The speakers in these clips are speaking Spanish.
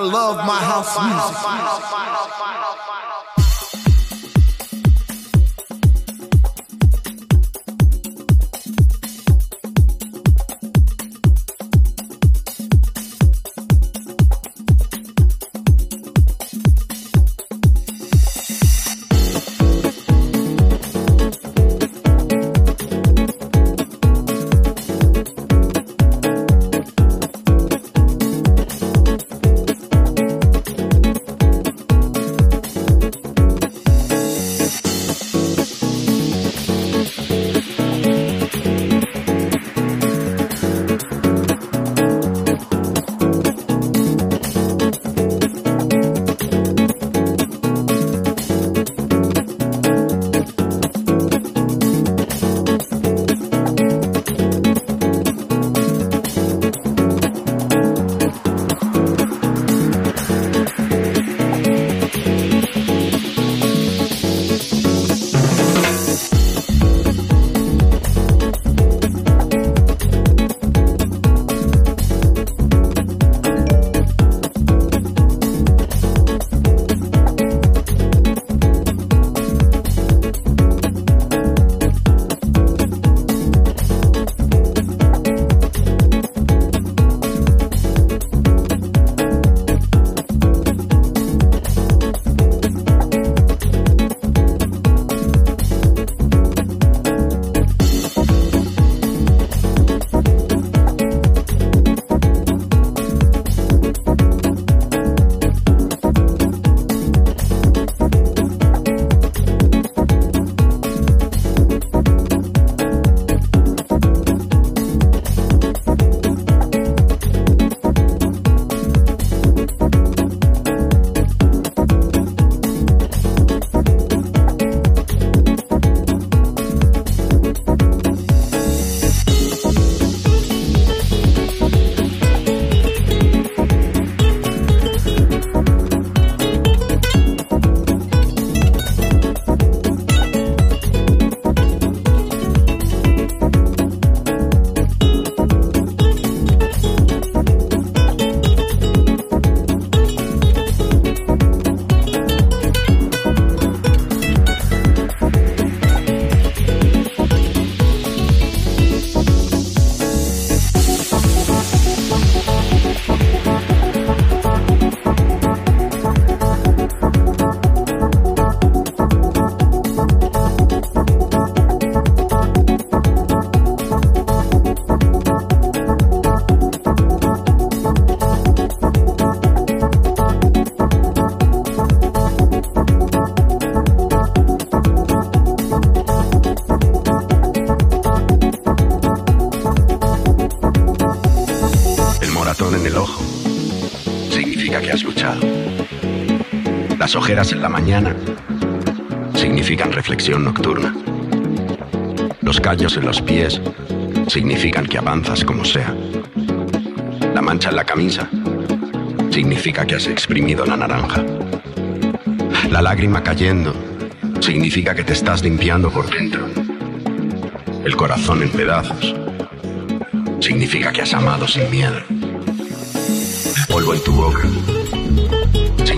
I love my house music. En la mañana significan reflexión nocturna. Los callos en los pies significan que avanzas como sea. La mancha en la camisa significa que has exprimido la naranja. La lágrima cayendo significa que te estás limpiando por dentro. El corazón en pedazos significa que has amado sin miedo. polvo en tu boca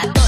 Sol.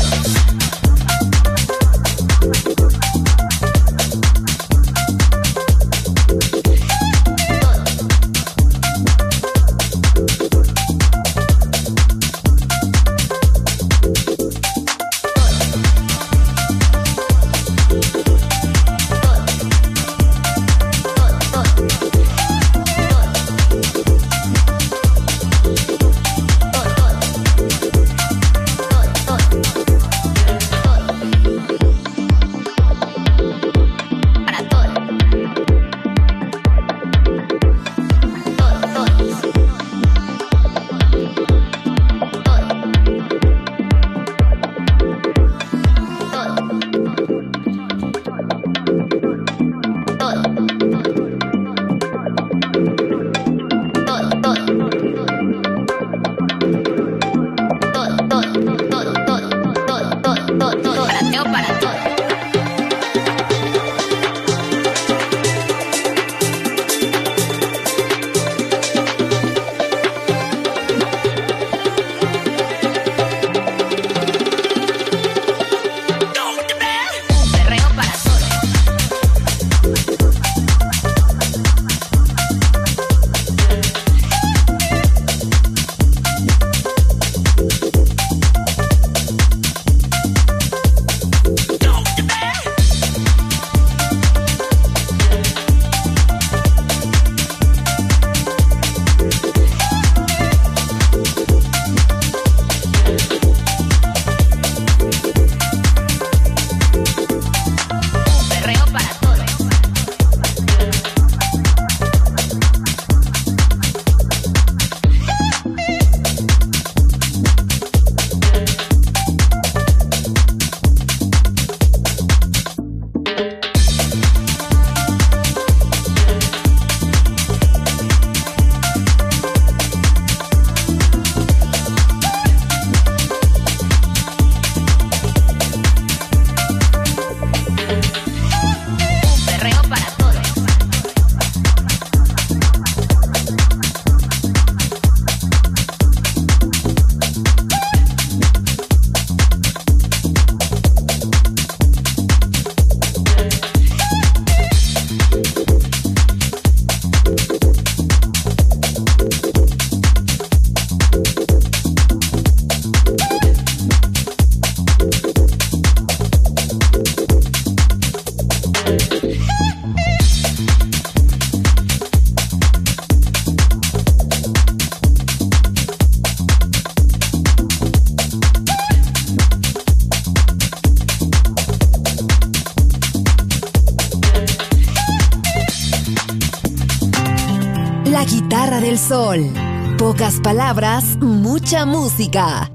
Mucha música.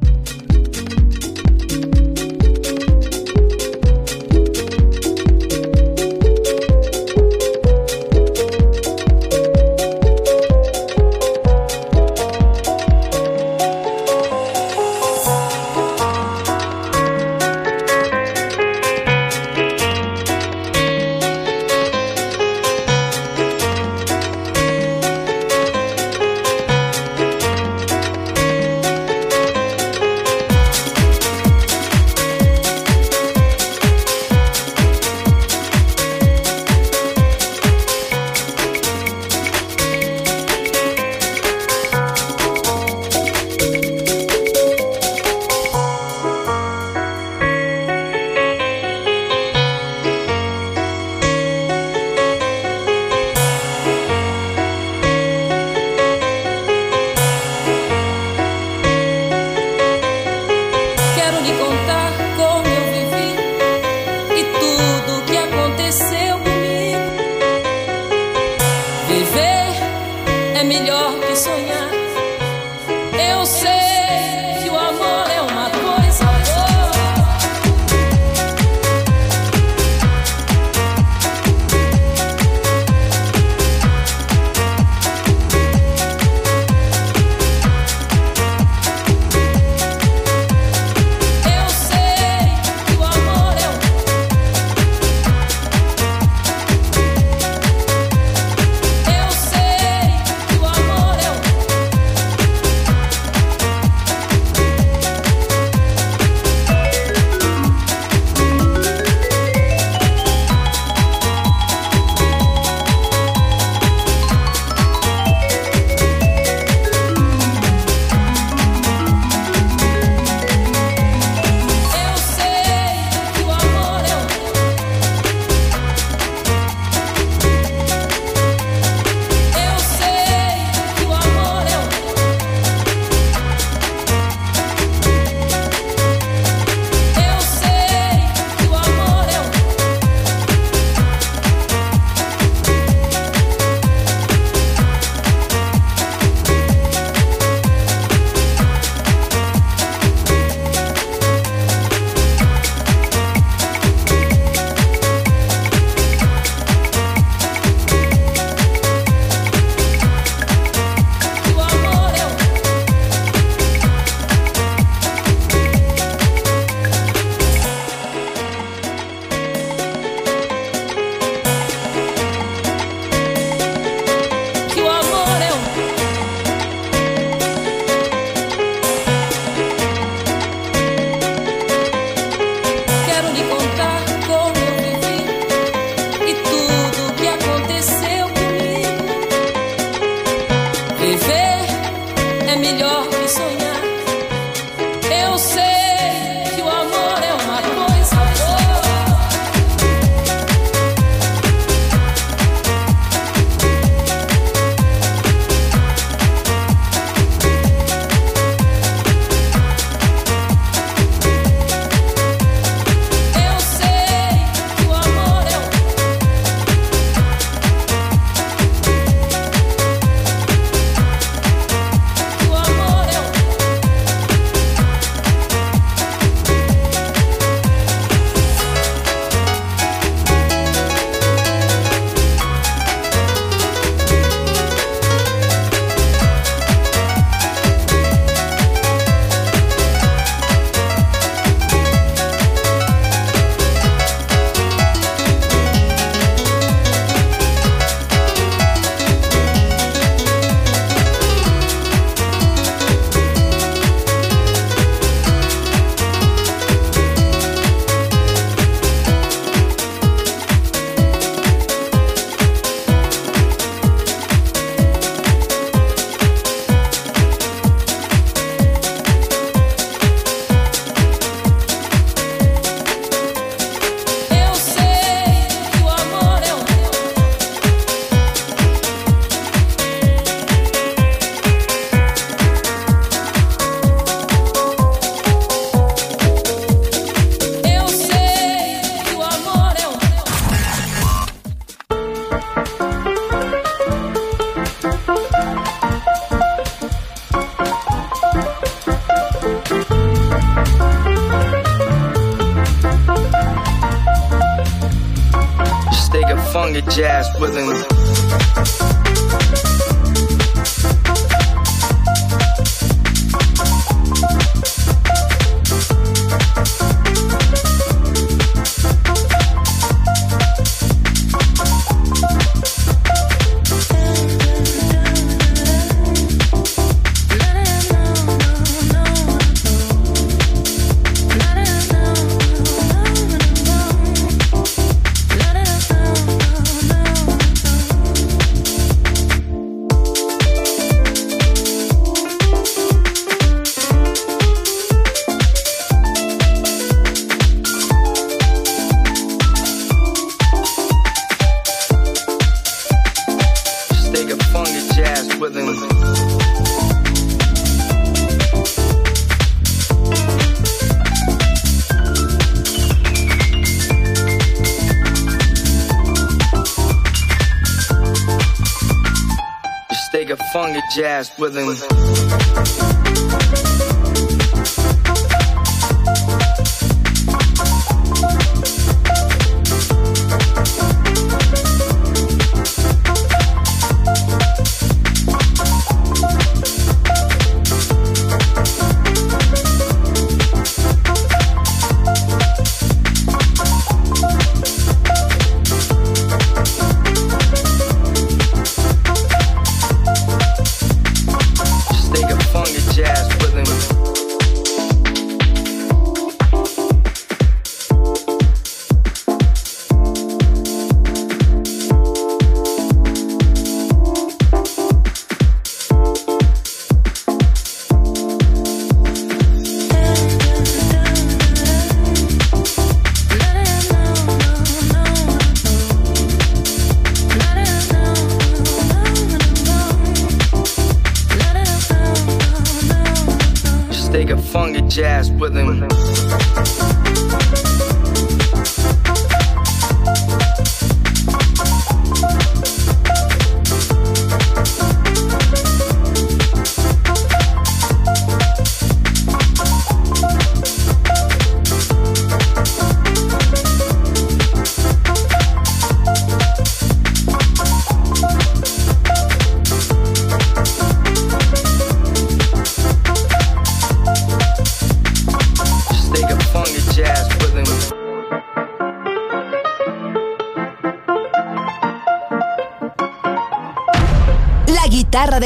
Jazz with rhythm.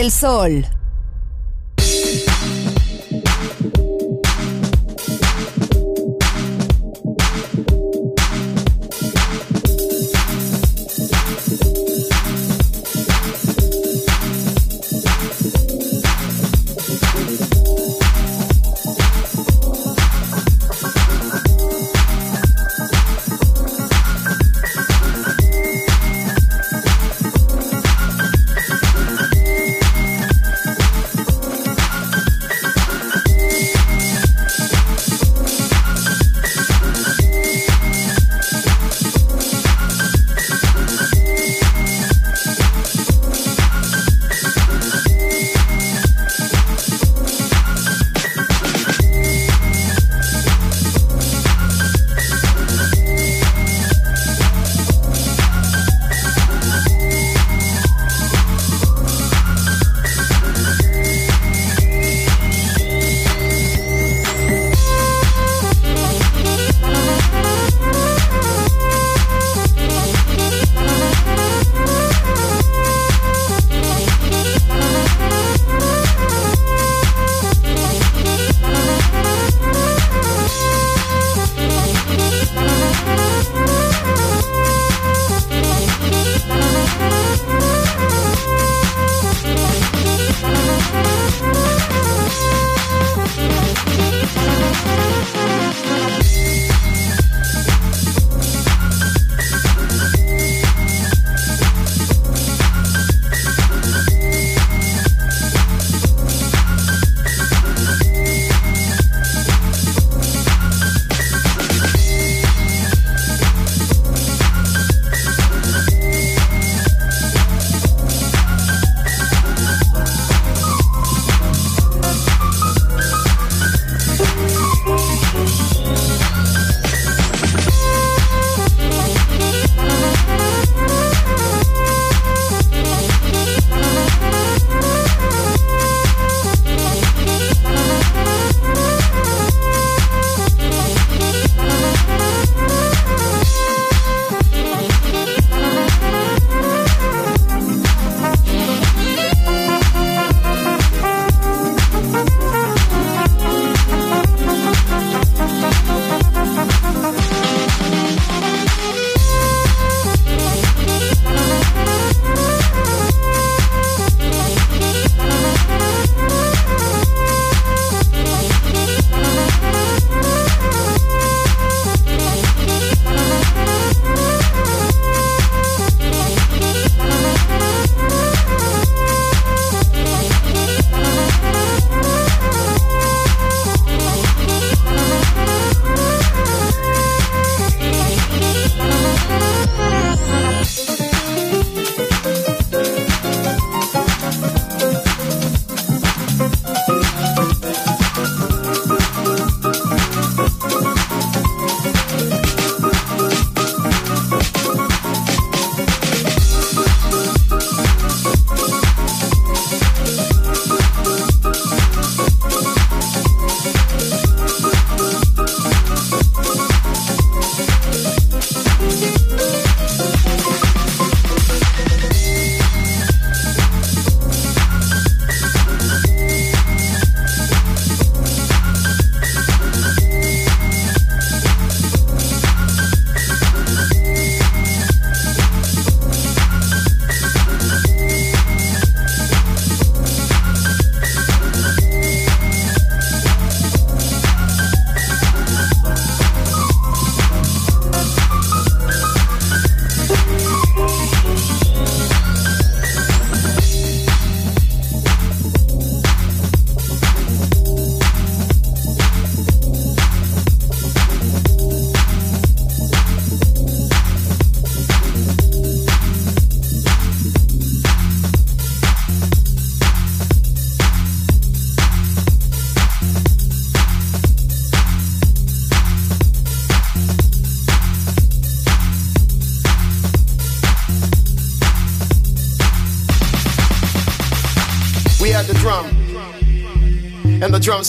Del sol.